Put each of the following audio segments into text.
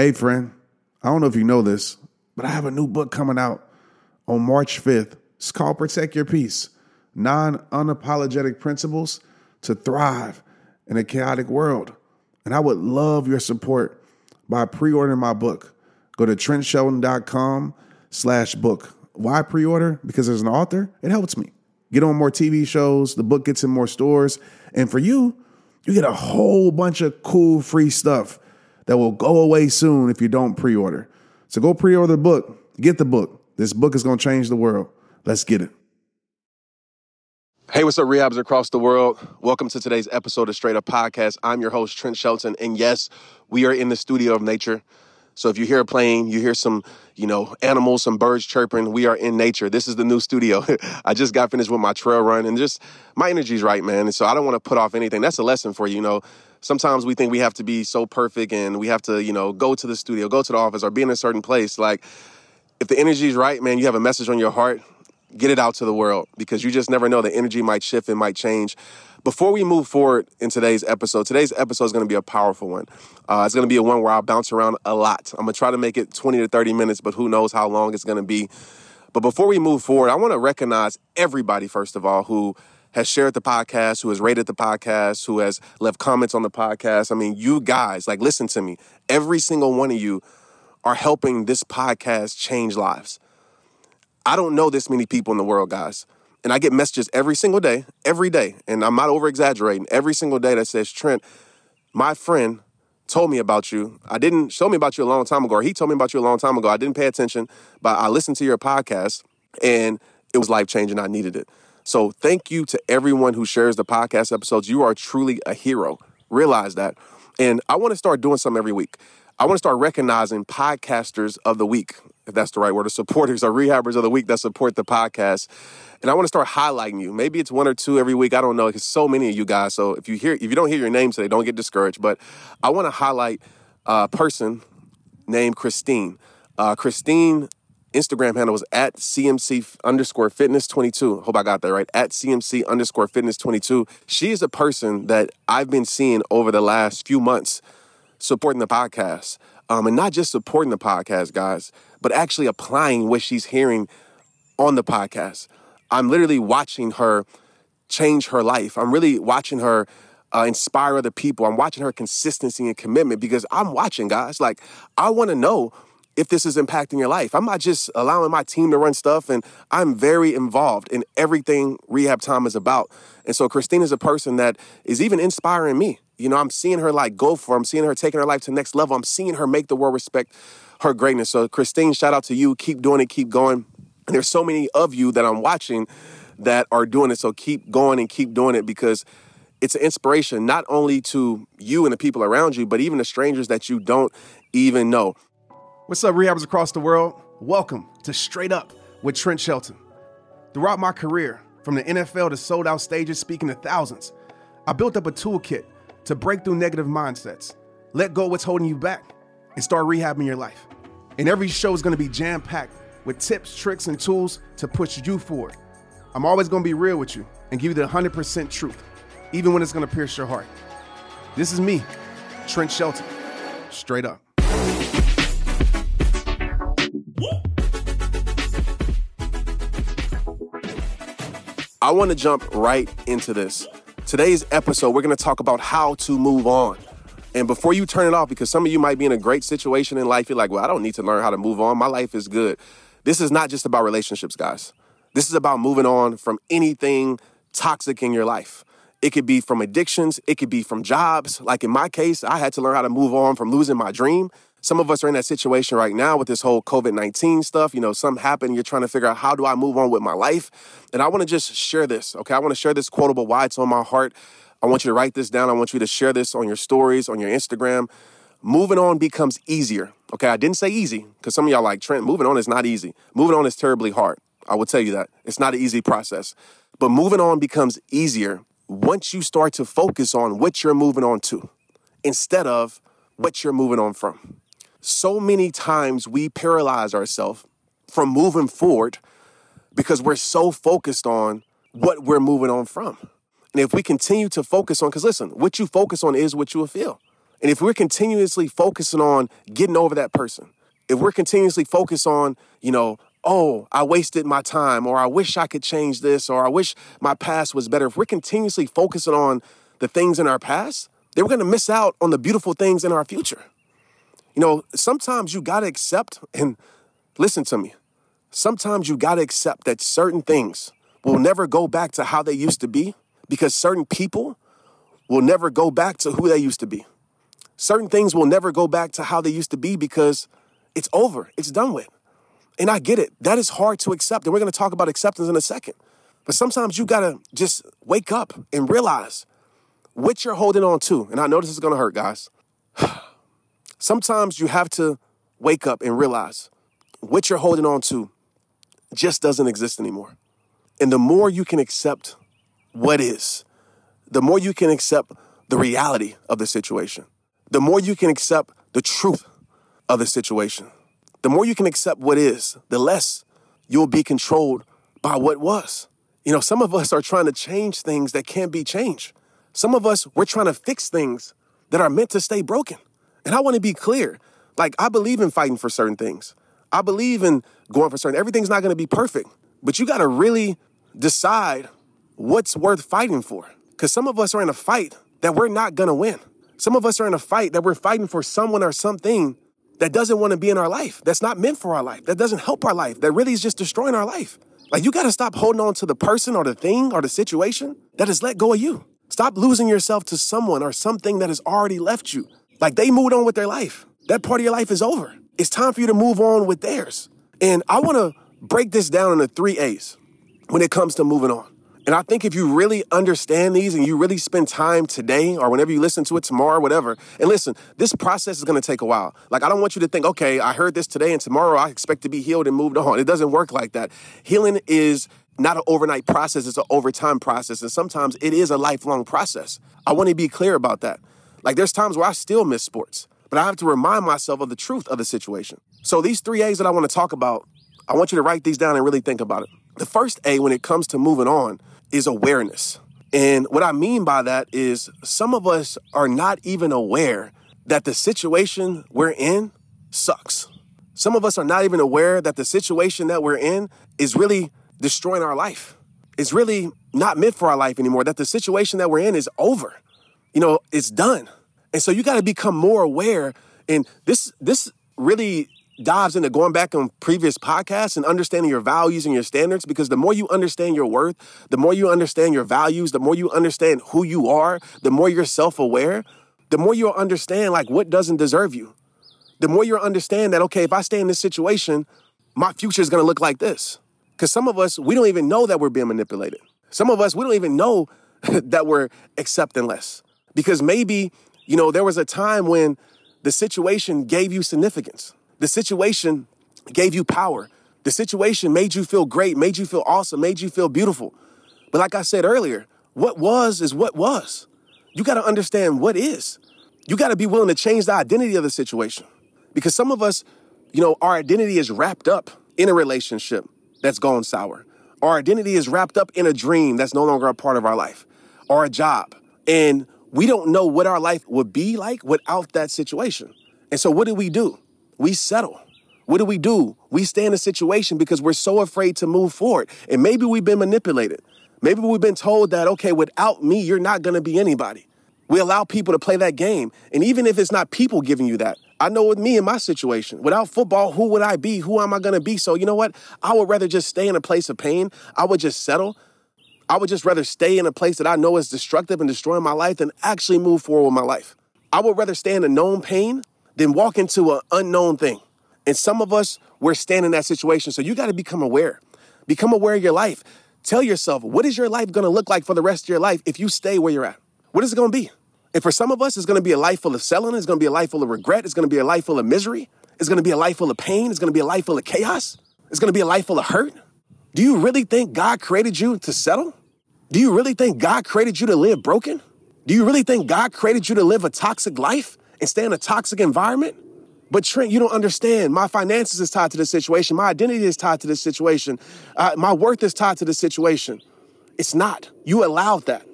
Hey, friend, I don't know if you know this, but I have a new book coming out on March 5th. It's called Protect Your Peace Nine Unapologetic Principles to Thrive in a Chaotic World. And I would love your support by pre ordering my book. Go to trentshelton.com slash book. Why pre order? Because as an author, it helps me. Get on more TV shows, the book gets in more stores. And for you, you get a whole bunch of cool free stuff that will go away soon if you don't pre order. So go pre order the book, get the book. This book is going to change the world. Let's get it. Hey, what's up, rehabs across the world? Welcome to today's episode of Straight Up Podcast. I'm your host, Trent Shelton. And yes, we are in the studio of nature. So if you hear a plane, you hear some, you know, animals, some birds chirping, we are in nature. This is the new studio. I just got finished with my trail run and just my energy's right, man. And so I don't want to put off anything. That's a lesson for you, you know. Sometimes we think we have to be so perfect and we have to, you know, go to the studio, go to the office or be in a certain place. Like if the energy is right, man, you have a message on your heart, get it out to the world because you just never know the energy might shift and might change. Before we move forward in today's episode, today's episode is going to be a powerful one. Uh, it's going to be a one where I'll bounce around a lot. I'm going to try to make it 20 to 30 minutes, but who knows how long it's going to be. But before we move forward, I want to recognize everybody, first of all, who has shared the podcast, who has rated the podcast, who has left comments on the podcast. I mean, you guys, like, listen to me. Every single one of you are helping this podcast change lives. I don't know this many people in the world, guys. And I get messages every single day, every day, and I'm not over exaggerating, every single day that says, Trent, my friend told me about you. I didn't show me about you a long time ago, or he told me about you a long time ago. I didn't pay attention, but I listened to your podcast and it was life changing. I needed it. So thank you to everyone who shares the podcast episodes. You are truly a hero. Realize that. And I want to start doing something every week. I want to start recognizing podcasters of the week, if that's the right word, or supporters or rehabbers of the week that support the podcast. And I want to start highlighting you. Maybe it's one or two every week. I don't know. Because so many of you guys. So if you hear, if you don't hear your name today, don't get discouraged. But I want to highlight a person named Christine. Uh, Christine Instagram handle was at CMC underscore fitness 22. Hope I got that right. At CMC underscore fitness 22. She is a person that I've been seeing over the last few months supporting the podcast. Um, and not just supporting the podcast, guys, but actually applying what she's hearing on the podcast. I'm literally watching her change her life. I'm really watching her uh, inspire other people. I'm watching her consistency and commitment because I'm watching, guys. Like, I want to know if this is impacting your life. I'm not just allowing my team to run stuff, and I'm very involved in everything Rehab Time is about. And so, Christine is a person that is even inspiring me. You know, I'm seeing her like go for. I'm seeing her taking her life to the next level. I'm seeing her make the world respect her greatness. So, Christine, shout out to you. Keep doing it. Keep going. And there's so many of you that I'm watching that are doing it. So keep going and keep doing it because it's an inspiration not only to you and the people around you, but even the strangers that you don't even know. What's up, rehabbers across the world? Welcome to Straight Up with Trent Shelton. Throughout my career, from the NFL to sold out stages speaking to thousands, I built up a toolkit to break through negative mindsets, let go what's holding you back, and start rehabbing your life. And every show is gonna be jam packed with tips, tricks, and tools to push you forward. I'm always gonna be real with you and give you the 100% truth, even when it's gonna pierce your heart. This is me, Trent Shelton, straight up. I wanna jump right into this. Today's episode, we're gonna talk about how to move on. And before you turn it off, because some of you might be in a great situation in life, you're like, well, I don't need to learn how to move on. My life is good. This is not just about relationships, guys. This is about moving on from anything toxic in your life. It could be from addictions, it could be from jobs. Like in my case, I had to learn how to move on from losing my dream. Some of us are in that situation right now with this whole COVID 19 stuff. You know, something happened, you're trying to figure out how do I move on with my life. And I wanna just share this, okay? I wanna share this quotable why it's on my heart. I want you to write this down. I want you to share this on your stories, on your Instagram. Moving on becomes easier. Okay, I didn't say easy because some of y'all like Trent, moving on is not easy. Moving on is terribly hard. I will tell you that. It's not an easy process. But moving on becomes easier once you start to focus on what you're moving on to instead of what you're moving on from. So many times we paralyze ourselves from moving forward because we're so focused on what we're moving on from. And if we continue to focus on, because listen, what you focus on is what you will feel. And if we're continuously focusing on getting over that person, if we're continuously focused on, you know, oh, I wasted my time, or I wish I could change this, or I wish my past was better, if we're continuously focusing on the things in our past, then we're gonna miss out on the beautiful things in our future. You know, sometimes you gotta accept, and listen to me, sometimes you gotta accept that certain things will never go back to how they used to be because certain people will never go back to who they used to be. Certain things will never go back to how they used to be because it's over, it's done with. And I get it. That is hard to accept. And we're going to talk about acceptance in a second. But sometimes you got to just wake up and realize what you're holding on to. And I know this is going to hurt, guys. sometimes you have to wake up and realize what you're holding on to just doesn't exist anymore. And the more you can accept what is, the more you can accept the reality of the situation, the more you can accept the truth of the situation, the more you can accept what is, the less you'll be controlled by what was. You know, some of us are trying to change things that can't be changed. Some of us, we're trying to fix things that are meant to stay broken. And I want to be clear. Like, I believe in fighting for certain things. I believe in going for certain. Everything's not going to be perfect, but you got to really decide what's worth fighting for. Because some of us are in a fight that we're not going to win. Some of us are in a fight that we're fighting for someone or something that doesn't want to be in our life, that's not meant for our life, that doesn't help our life, that really is just destroying our life. Like, you got to stop holding on to the person or the thing or the situation that has let go of you. Stop losing yourself to someone or something that has already left you. Like, they moved on with their life. That part of your life is over. It's time for you to move on with theirs. And I want to break this down into three A's when it comes to moving on. And I think if you really understand these and you really spend time today or whenever you listen to it tomorrow, whatever, and listen, this process is to take a while. Like, I don't want you to think, okay, I heard this today and tomorrow I expect to be healed and moved on. It doesn't work like that. Healing is not an overnight process, it's an overtime process. And sometimes it is a lifelong process. I want to be clear about that. Like, there's times where I still miss sports, but I have to remind myself of the truth of the situation. So, these three A's that I want to talk about, I want you to write these down and really think about it. The first A, when it comes to moving on, is awareness. And what I mean by that is some of us are not even aware that the situation we're in sucks. Some of us are not even aware that the situation that we're in is really destroying our life. It's really not meant for our life anymore, that the situation that we're in is over. You know, it's done. And so you got to become more aware. And this this really dives into going back on previous podcasts and understanding your values and your standards because the more you understand your worth, the more you understand your values, the more you understand who you are, the more you're self aware, the more you'll understand like what doesn't deserve you. The more you'll understand that, okay, if I stay in this situation, my future is going to look like this. Because some of us, we don't even know that we're being manipulated. Some of us, we don't even know that we're accepting less. Because maybe, you know, there was a time when the situation gave you significance. The situation gave you power. The situation made you feel great, made you feel awesome, made you feel beautiful. But like I said earlier, what was is what was. You got to understand what is. You got to be willing to change the identity of the situation. Because some of us, you know, our identity is wrapped up in a relationship that's gone sour. Our identity is wrapped up in a dream that's no longer a part of our life or a job. And we don't know what our life would be like without that situation. And so, what do we do? we settle. What do we do? We stay in a situation because we're so afraid to move forward. And maybe we've been manipulated. Maybe we've been told that, okay, without me, you're not gonna be anybody. We allow people to play that game. And even if it's not people giving you that, I know with me in my situation, without football, who would I be? Who am I gonna be? So, you know what? I would rather just stay in a place of pain. I would just settle. I would just rather stay in a place that I know is destructive and destroying my life than actually move forward with my life. I would rather stay in a known pain than walk into an unknown thing. And some of us, we're standing in that situation. So you got to become aware. Become aware of your life. Tell yourself, what is your life going to look like for the rest of your life if you stay where you're at? What is it going to be? And for some of us, it's going to be a life full of selling. It's going to be a life full of regret. It's going to be a life full of misery. It's going to be a life full of pain. It's going to be a life full of chaos. It's going to be a life full of hurt. Do you really think God created you to settle? Do you really think God created you to live broken? Do you really think God created you to live a toxic life? and stay in a toxic environment? But Trent, you don't understand. My finances is tied to this situation. My identity is tied to this situation. Uh, my worth is tied to this situation. It's not. You allowed that.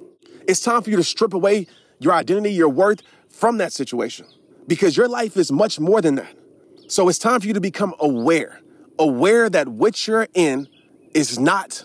It's time for you to strip away your identity, your worth from that situation because your life is much more than that. So it's time for you to become aware, aware that what you're in is not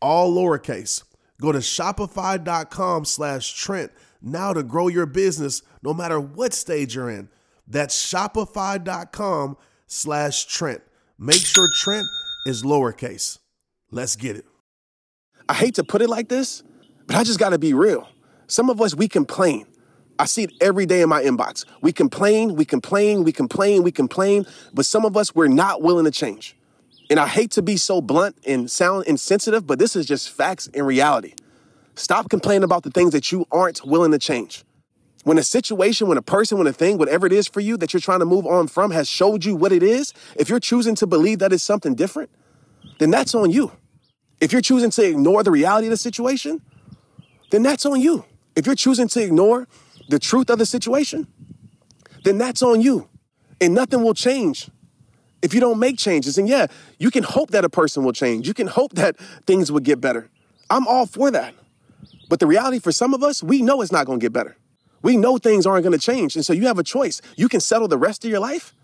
all lowercase. Go to shopify.com slash Trent now to grow your business no matter what stage you're in. That's shopify.com slash Trent. Make sure Trent is lowercase. Let's get it. I hate to put it like this, but I just got to be real. Some of us, we complain. I see it every day in my inbox. We complain, we complain, we complain, we complain, but some of us, we're not willing to change. And I hate to be so blunt and sound insensitive, but this is just facts and reality. Stop complaining about the things that you aren't willing to change. When a situation, when a person, when a thing, whatever it is for you that you're trying to move on from has showed you what it is, if you're choosing to believe that it's something different, then that's on you. If you're choosing to ignore the reality of the situation, then that's on you. If you're choosing to ignore the truth of the situation, then that's on you. And nothing will change if you don't make changes. And yeah, you can hope that a person will change. You can hope that things will get better. I'm all for that. But the reality for some of us, we know it's not going to get better. We know things aren't going to change. And so you have a choice. You can settle the rest of your life,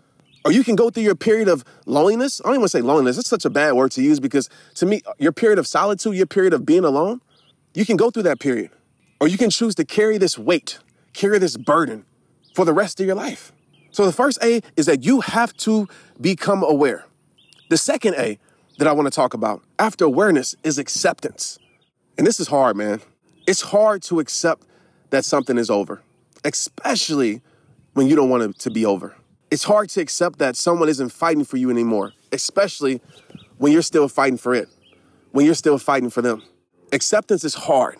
or you can go through your period of loneliness. I don't even want to say loneliness. It's such a bad word to use because to me, your period of solitude, your period of being alone, you can go through that period. Or you can choose to carry this weight, carry this burden for the rest of your life. So the first A is that you have to become aware. The second A that I want to talk about after awareness is acceptance. And this is hard, man. It's hard to accept that something is over especially when you don't want it to be over. It's hard to accept that someone isn't fighting for you anymore, especially when you're still fighting for it, when you're still fighting for them. Acceptance is hard,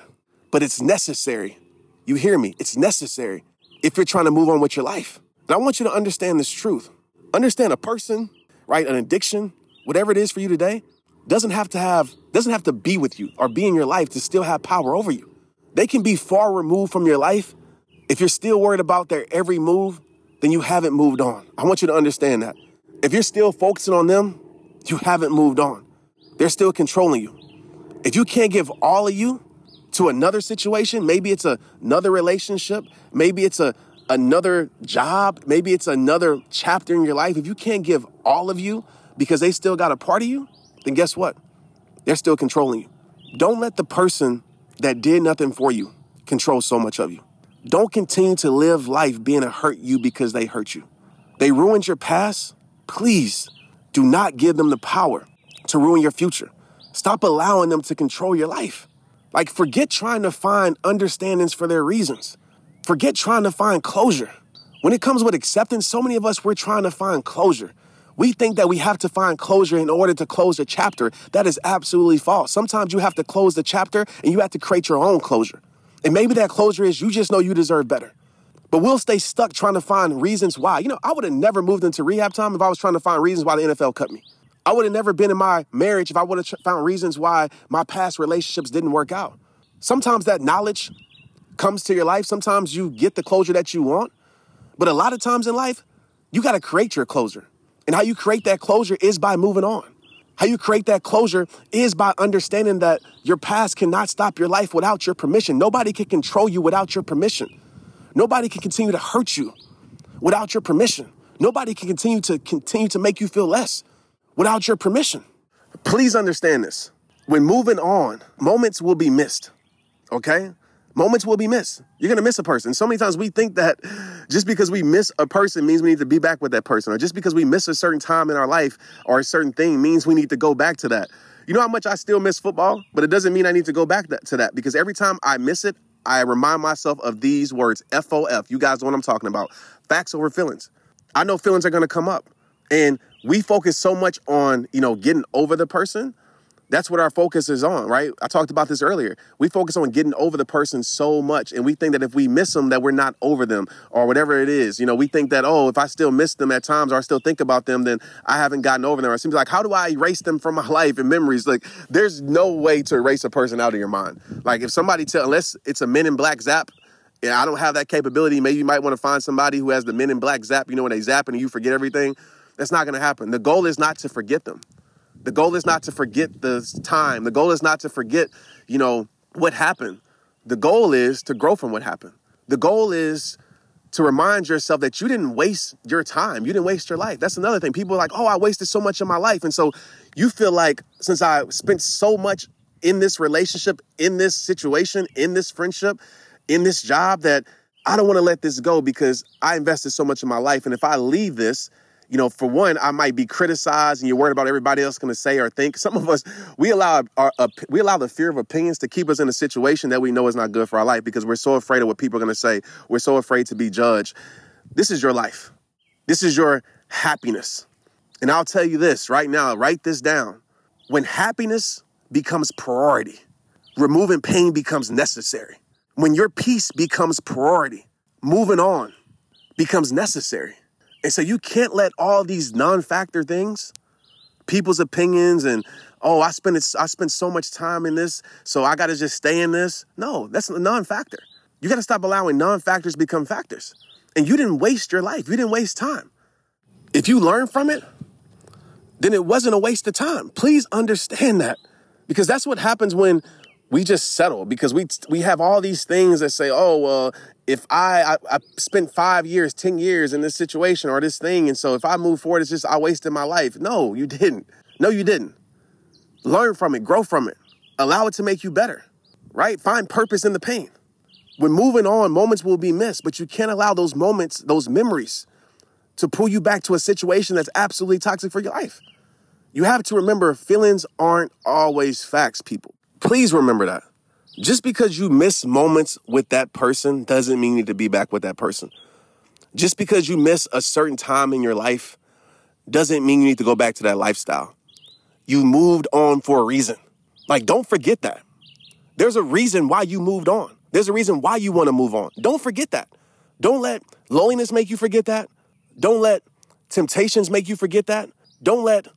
but it's necessary. You hear me? It's necessary if you're trying to move on with your life. And I want you to understand this truth. Understand a person, right, an addiction, whatever it is for you today, doesn't have to have doesn't have to be with you or be in your life to still have power over you. They can be far removed from your life if you're still worried about their every move, then you haven't moved on. I want you to understand that. If you're still focusing on them, you haven't moved on. They're still controlling you. If you can't give all of you to another situation, maybe it's a, another relationship, maybe it's a another job, maybe it's another chapter in your life. If you can't give all of you because they still got a part of you, then guess what? They're still controlling you. Don't let the person that did nothing for you control so much of you. Don't continue to live life being a hurt you because they hurt you. They ruined your past. Please do not give them the power to ruin your future. Stop allowing them to control your life. Like, forget trying to find understandings for their reasons. Forget trying to find closure. When it comes with acceptance, so many of us, we're trying to find closure. We think that we have to find closure in order to close a chapter. That is absolutely false. Sometimes you have to close the chapter and you have to create your own closure. And maybe that closure is you just know you deserve better. But we'll stay stuck trying to find reasons why. You know, I would have never moved into rehab time if I was trying to find reasons why the NFL cut me. I would have never been in my marriage if I would have found reasons why my past relationships didn't work out. Sometimes that knowledge comes to your life. Sometimes you get the closure that you want. But a lot of times in life, you got to create your closure. And how you create that closure is by moving on. How you create that closure is by understanding that your past cannot stop your life without your permission. Nobody can control you without your permission. Nobody can continue to hurt you without your permission. Nobody can continue to continue to make you feel less without your permission. Please understand this. When moving on, moments will be missed. Okay? Moments will be missed. You're gonna miss a person. So many times we think that just because we miss a person means we need to be back with that person, or just because we miss a certain time in our life or a certain thing means we need to go back to that. You know how much I still miss football, but it doesn't mean I need to go back to that because every time I miss it, I remind myself of these words FOF. You guys know what I'm talking about. Facts over feelings. I know feelings are gonna come up. And we focus so much on, you know, getting over the person that's what our focus is on, right? I talked about this earlier. We focus on getting over the person so much, and we think that if we miss them, that we're not over them or whatever it is. You know, we think that, oh, if I still miss them at times or I still think about them, then I haven't gotten over them. It seems like, how do I erase them from my life and memories? Like, there's no way to erase a person out of your mind. Like, if somebody tell, unless it's a Men in Black zap, and I don't have that capability, maybe you might want to find somebody who has the Men in Black zap, you know, when they zap and you forget everything. That's not going to happen. The goal is not to forget them. The goal is not to forget the time. The goal is not to forget, you know, what happened. The goal is to grow from what happened. The goal is to remind yourself that you didn't waste your time. You didn't waste your life. That's another thing. People are like, oh, I wasted so much of my life. And so you feel like since I spent so much in this relationship, in this situation, in this friendship, in this job, that I don't want to let this go because I invested so much in my life. And if I leave this, you know, for one, I might be criticized, and you're worried about everybody else going to say or think. Some of us, we allow our, uh, we allow the fear of opinions to keep us in a situation that we know is not good for our life because we're so afraid of what people are going to say. We're so afraid to be judged. This is your life. This is your happiness. And I'll tell you this right now. Write this down. When happiness becomes priority, removing pain becomes necessary. When your peace becomes priority, moving on becomes necessary. And so you can't let all these non-factor things, people's opinions and oh, I spent I spent so much time in this, so I got to just stay in this. No, that's a non-factor. You got to stop allowing non-factors become factors. And you didn't waste your life. You didn't waste time. If you learn from it, then it wasn't a waste of time. Please understand that. Because that's what happens when we just settle because we we have all these things that say, oh well, if I, I, I spent five years, ten years in this situation or this thing, and so if I move forward, it's just I wasted my life. No, you didn't. No, you didn't. Learn from it, grow from it, allow it to make you better. Right? Find purpose in the pain. When moving on, moments will be missed, but you can't allow those moments, those memories, to pull you back to a situation that's absolutely toxic for your life. You have to remember feelings aren't always facts, people. Please remember that. Just because you miss moments with that person doesn't mean you need to be back with that person. Just because you miss a certain time in your life doesn't mean you need to go back to that lifestyle. You moved on for a reason. Like, don't forget that. There's a reason why you moved on. There's a reason why you want to move on. Don't forget that. Don't let loneliness make you forget that. Don't let temptations make you forget that. Don't let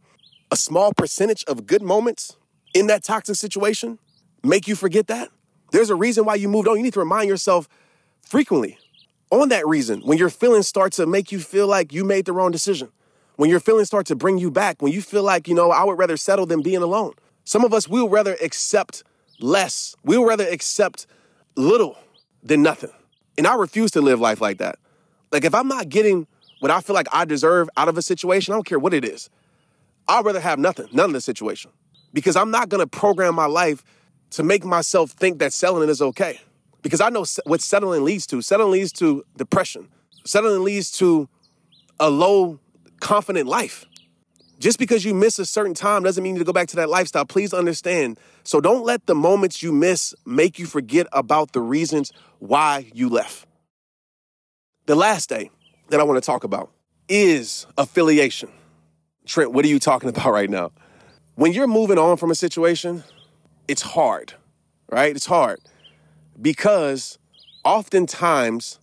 a small percentage of good moments in that toxic situation make you forget that? There's a reason why you moved on. You need to remind yourself frequently on that reason when your feelings start to make you feel like you made the wrong decision. When your feelings start to bring you back, when you feel like, you know, I would rather settle than being alone. Some of us will rather accept less. We'll rather accept little than nothing. And I refuse to live life like that. Like if I'm not getting what I feel like I deserve out of a situation, I don't care what it is. I'd rather have nothing, none of the situation because I'm not going to program my life to make myself think that settling is okay. Because I know what settling leads to. Settling leads to depression. Settling leads to a low confident life. Just because you miss a certain time doesn't mean you to go back to that lifestyle. Please understand. So don't let the moments you miss make you forget about the reasons why you left. The last day that I want to talk about is affiliation. Trent, what are you talking about right now? When you're moving on from a situation, it's hard, right? It's hard because oftentimes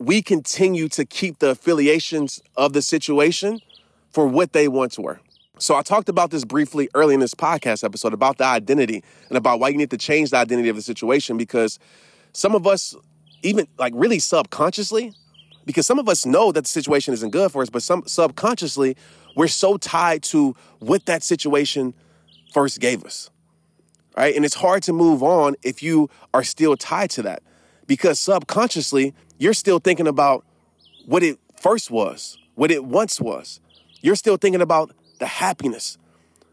we continue to keep the affiliations of the situation for what they once were. So I talked about this briefly early in this podcast episode about the identity and about why you need to change the identity of the situation because some of us even like really subconsciously because some of us know that the situation isn't good for us but some subconsciously we're so tied to what that situation first gave us right? And it's hard to move on if you are still tied to that because subconsciously, you're still thinking about what it first was, what it once was. You're still thinking about the happiness.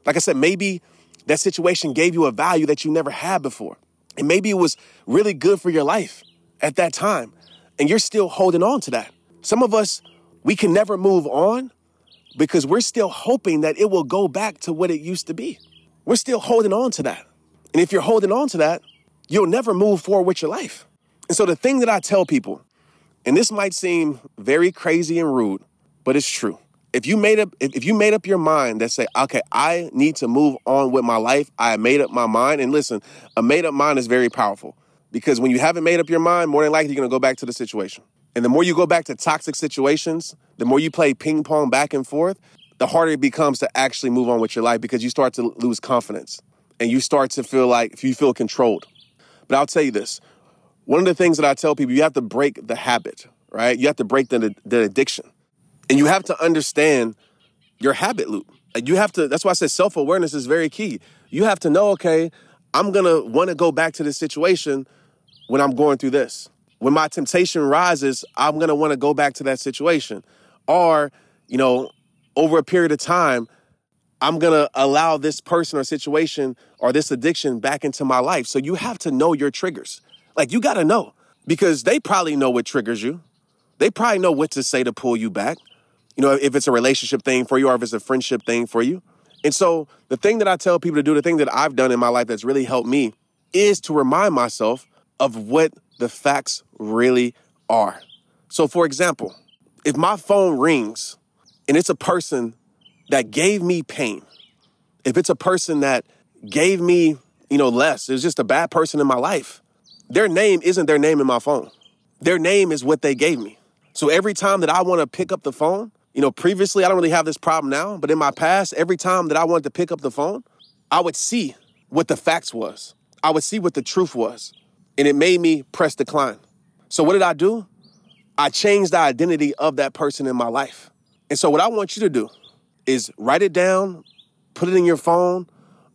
Like I said, maybe that situation gave you a value that you never had before. And maybe it was really good for your life at that time. And you're still holding on to that. Some of us, we can never move on because we're still hoping that it will go back to what it used to be. We're still holding on to that. And if you're holding on to that, you'll never move forward with your life. And so the thing that I tell people, and this might seem very crazy and rude, but it's true. If you made up if you made up your mind that say, okay, I need to move on with my life, I made up my mind. And listen, a made up mind is very powerful because when you haven't made up your mind, more than likely you're gonna go back to the situation. And the more you go back to toxic situations, the more you play ping pong back and forth, the harder it becomes to actually move on with your life because you start to lose confidence and you start to feel like if you feel controlled. But I'll tell you this one of the things that I tell people, you have to break the habit, right? You have to break the, the addiction. And you have to understand your habit loop. You have to, that's why I said self awareness is very key. You have to know, okay, I'm gonna wanna go back to this situation when I'm going through this. When my temptation rises, I'm gonna wanna go back to that situation. Or, you know, over a period of time, I'm going to allow this person or situation or this addiction back into my life. So you have to know your triggers. Like you got to know because they probably know what triggers you. They probably know what to say to pull you back. You know, if it's a relationship thing for you or if it's a friendship thing for you. And so the thing that I tell people to do, the thing that I've done in my life that's really helped me is to remind myself of what the facts really are. So for example, if my phone rings and it's a person that gave me pain, if it's a person that gave me, you know, less, it's just a bad person in my life, their name isn't their name in my phone. Their name is what they gave me. So every time that I want to pick up the phone, you know, previously I don't really have this problem now, but in my past, every time that I wanted to pick up the phone, I would see what the facts was. I would see what the truth was. And it made me press decline. So what did I do? I changed the identity of that person in my life. And so what I want you to do is write it down, put it in your phone,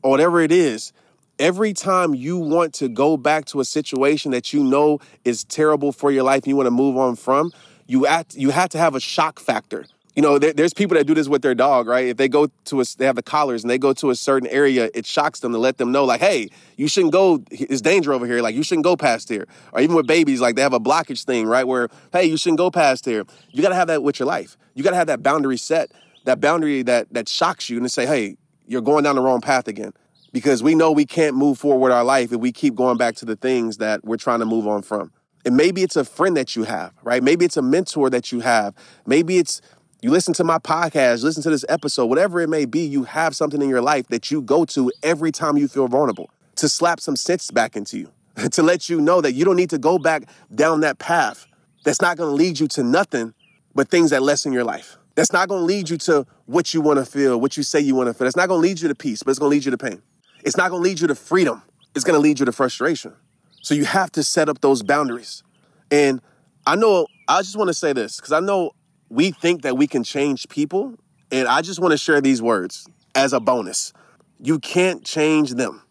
or whatever it is. Every time you want to go back to a situation that you know is terrible for your life and you want to move on from, you you have to have a shock factor. You know, there, there's people that do this with their dog, right? If they go to a, they have the collars and they go to a certain area, it shocks them to let them know, like, hey, you shouldn't go. It's danger over here. Like, you shouldn't go past here. Or even with babies, like they have a blockage thing, right? Where, hey, you shouldn't go past here. You got to have that with your life. You got to have that boundary set that boundary that that shocks you and to say, hey, you're going down the wrong path again. Because we know we can't move forward our life if we keep going back to the things that we're trying to move on from. And maybe it's a friend that you have, right? Maybe it's a mentor that you have. Maybe it's you listen to my podcast, listen to this episode, whatever it may be, you have something in your life that you go to every time you feel vulnerable to slap some sense back into you, to let you know that you don't need to go back down that path that's not going to lead you to nothing but things that lessen your life. That's not going to lead you to what you want to feel, what you say you want to feel. That's not going to lead you to peace, but it's going to lead you to pain. It's not going to lead you to freedom. It's going to lead you to frustration. So you have to set up those boundaries. And I know, I just want to say this because I know we think that we can change people. And I just want to share these words as a bonus. You can't change them.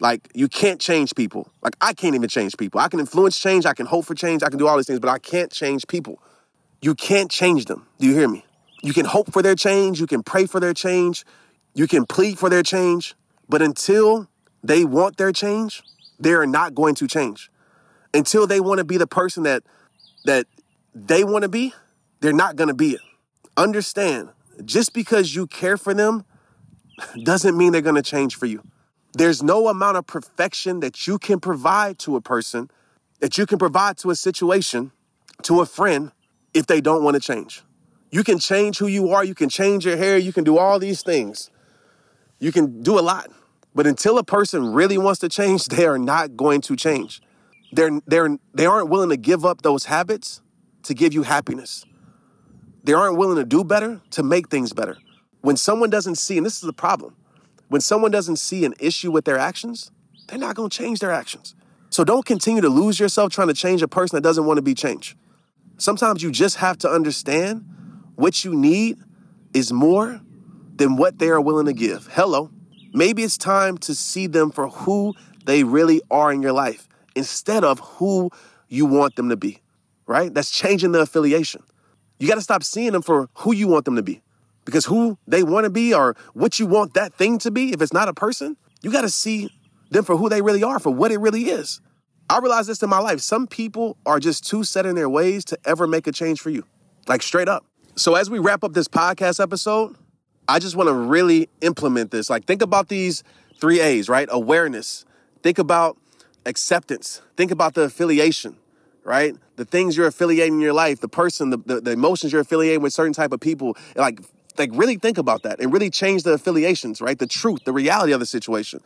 Like, you can't change people. Like, I can't even change people. I can influence change, I can hope for change, I can do all these things, but I can't change people. You can't change them. Do you hear me? You can hope for their change, you can pray for their change, you can plead for their change, but until they want their change, they are not going to change. Until they want to be the person that that they want to be, they're not going to be it. Understand, just because you care for them doesn't mean they're going to change for you. There's no amount of perfection that you can provide to a person, that you can provide to a situation, to a friend, if they don't want to change. You can change who you are, you can change your hair, you can do all these things. You can do a lot. But until a person really wants to change, they are not going to change. They're, they're, they aren't willing to give up those habits to give you happiness. They aren't willing to do better to make things better. When someone doesn't see, and this is the problem, when someone doesn't see an issue with their actions, they're not going to change their actions. So don't continue to lose yourself trying to change a person that doesn't want to be changed. Sometimes you just have to understand what you need is more than what they are willing to give. Hello. Maybe it's time to see them for who they really are in your life instead of who you want them to be, right? That's changing the affiliation. You got to stop seeing them for who you want them to be because who they want to be or what you want that thing to be, if it's not a person, you got to see them for who they really are, for what it really is. I realized this in my life. Some people are just too set in their ways to ever make a change for you, like straight up. So, as we wrap up this podcast episode, I just want to really implement this. Like, think about these three A's, right? Awareness. Think about acceptance. Think about the affiliation, right? The things you're affiliating in your life, the person, the, the, the emotions you're affiliating with certain type of people. Like, like really think about that and really change the affiliations, right? The truth, the reality of the situation.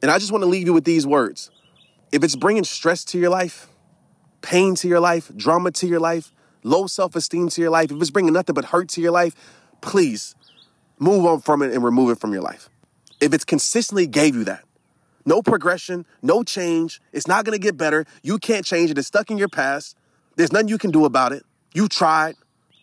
And I just want to leave you with these words. If it's bringing stress to your life, pain to your life, drama to your life, low self esteem to your life, if it's bringing nothing but hurt to your life, please move on from it and remove it from your life. If it's consistently gave you that, no progression, no change, it's not gonna get better, you can't change it, it's stuck in your past, there's nothing you can do about it, you tried,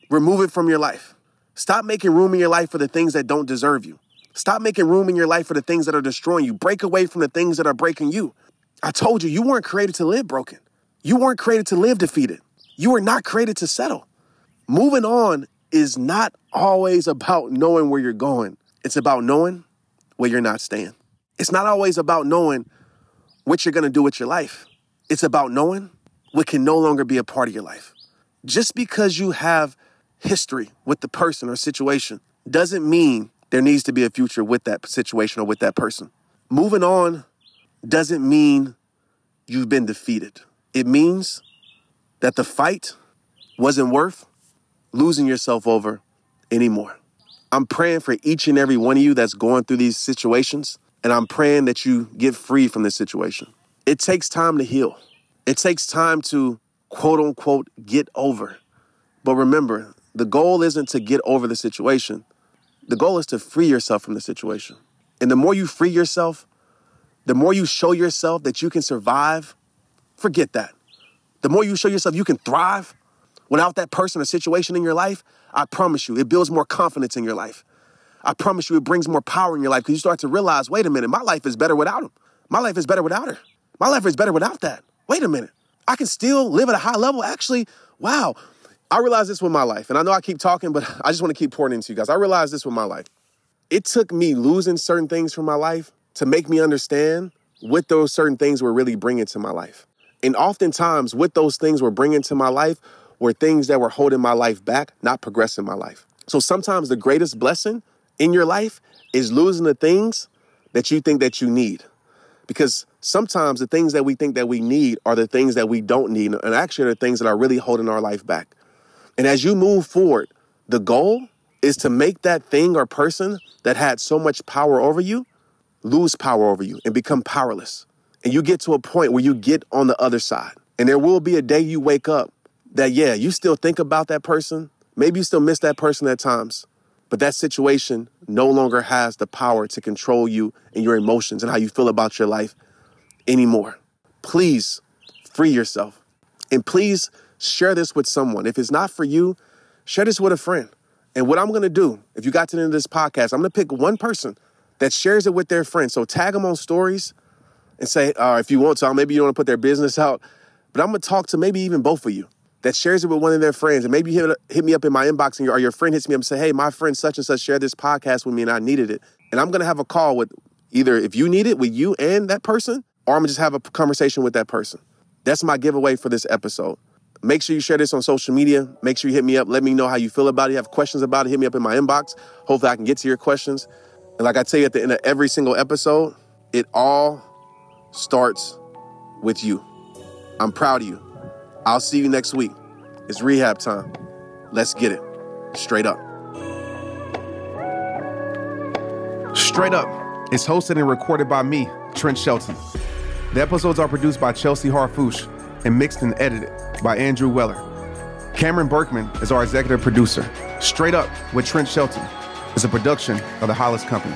remove it from your life. Stop making room in your life for the things that don't deserve you. Stop making room in your life for the things that are destroying you. Break away from the things that are breaking you. I told you, you weren't created to live broken. You weren't created to live defeated. You were not created to settle. Moving on is not always about knowing where you're going, it's about knowing where you're not staying. It's not always about knowing what you're gonna do with your life, it's about knowing what can no longer be a part of your life. Just because you have history with the person or situation doesn't mean there needs to be a future with that situation or with that person. Moving on doesn't mean you've been defeated. It means that the fight wasn't worth losing yourself over anymore. I'm praying for each and every one of you that's going through these situations, and I'm praying that you get free from this situation. It takes time to heal, it takes time to quote unquote get over. But remember, the goal isn't to get over the situation, the goal is to free yourself from the situation. And the more you free yourself, the more you show yourself that you can survive, forget that. The more you show yourself you can thrive without that person or situation in your life, I promise you, it builds more confidence in your life. I promise you, it brings more power in your life because you start to realize wait a minute, my life is better without him. My life is better without her. My life is better without that. Wait a minute. I can still live at a high level. Actually, wow. I realized this with my life, and I know I keep talking, but I just want to keep pouring into you guys. I realized this with my life. It took me losing certain things from my life to make me understand what those certain things were really bringing to my life. And oftentimes, what those things were bringing to my life were things that were holding my life back, not progressing my life. So sometimes the greatest blessing in your life is losing the things that you think that you need. Because sometimes the things that we think that we need are the things that we don't need, and actually are the things that are really holding our life back. And as you move forward, the goal is to make that thing or person that had so much power over you lose power over you and become powerless. And you get to a point where you get on the other side. And there will be a day you wake up that, yeah, you still think about that person. Maybe you still miss that person at times, but that situation no longer has the power to control you and your emotions and how you feel about your life anymore. Please free yourself. And please share this with someone. If it's not for you, share this with a friend. And what I'm gonna do, if you got to the end of this podcast, I'm gonna pick one person that shares it with their friend. So tag them on stories and say, uh, if you want to, maybe you want to put their business out, but I'm gonna talk to maybe even both of you that shares it with one of their friends. And maybe you hit, hit me up in my inbox and your, or your friend hits me up and say, hey, my friend such and such shared this podcast with me and I needed it. And I'm gonna have a call with either if you need it with you and that person, or I'm gonna just have a conversation with that person. That's my giveaway for this episode. Make sure you share this on social media. Make sure you hit me up. Let me know how you feel about it. Have questions about it, hit me up in my inbox. Hopefully, I can get to your questions. And like I tell you at the end of every single episode, it all starts with you. I'm proud of you. I'll see you next week. It's rehab time. Let's get it. Straight up. Straight Up is hosted and recorded by me, Trent Shelton. The episodes are produced by Chelsea Harfouche and mixed and edited by Andrew Weller. Cameron Berkman is our executive producer. Straight Up with Trent Shelton is a production of the Hollis Company.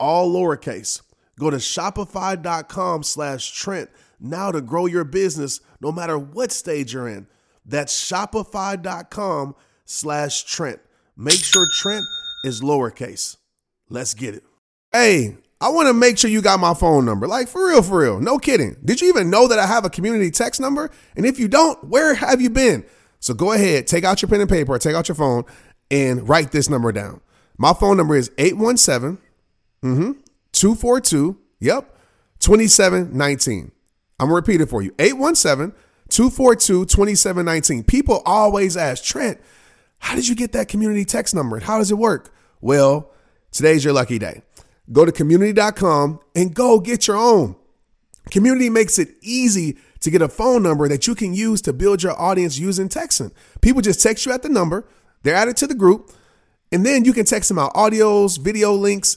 all lowercase. Go to shopify.com slash Trent now to grow your business no matter what stage you're in. That's shopify.com slash Trent. Make sure Trent is lowercase. Let's get it. Hey, I want to make sure you got my phone number. Like for real, for real. No kidding. Did you even know that I have a community text number? And if you don't, where have you been? So go ahead, take out your pen and paper, take out your phone, and write this number down. My phone number is 817 mm-hmm, 242, yep, 2719. I'm going to repeat it for you 817 242 2719. People always ask, Trent, how did you get that community text number? And how does it work? Well, today's your lucky day. Go to community.com and go get your own. Community makes it easy to get a phone number that you can use to build your audience using texting. People just text you at the number, they're added to the group, and then you can text them out audios, video links,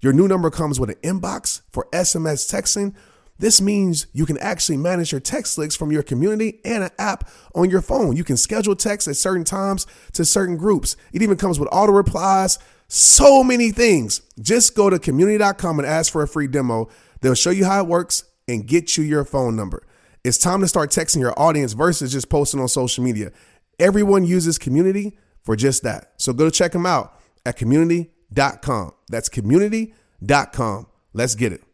Your new number comes with an inbox for SMS texting. This means you can actually manage your text links from your community and an app on your phone. You can schedule texts at certain times to certain groups. It even comes with auto replies, so many things. Just go to community.com and ask for a free demo. They'll show you how it works and get you your phone number. It's time to start texting your audience versus just posting on social media. Everyone uses community for just that. So go to check them out at community.com. That's community.com. Let's get it.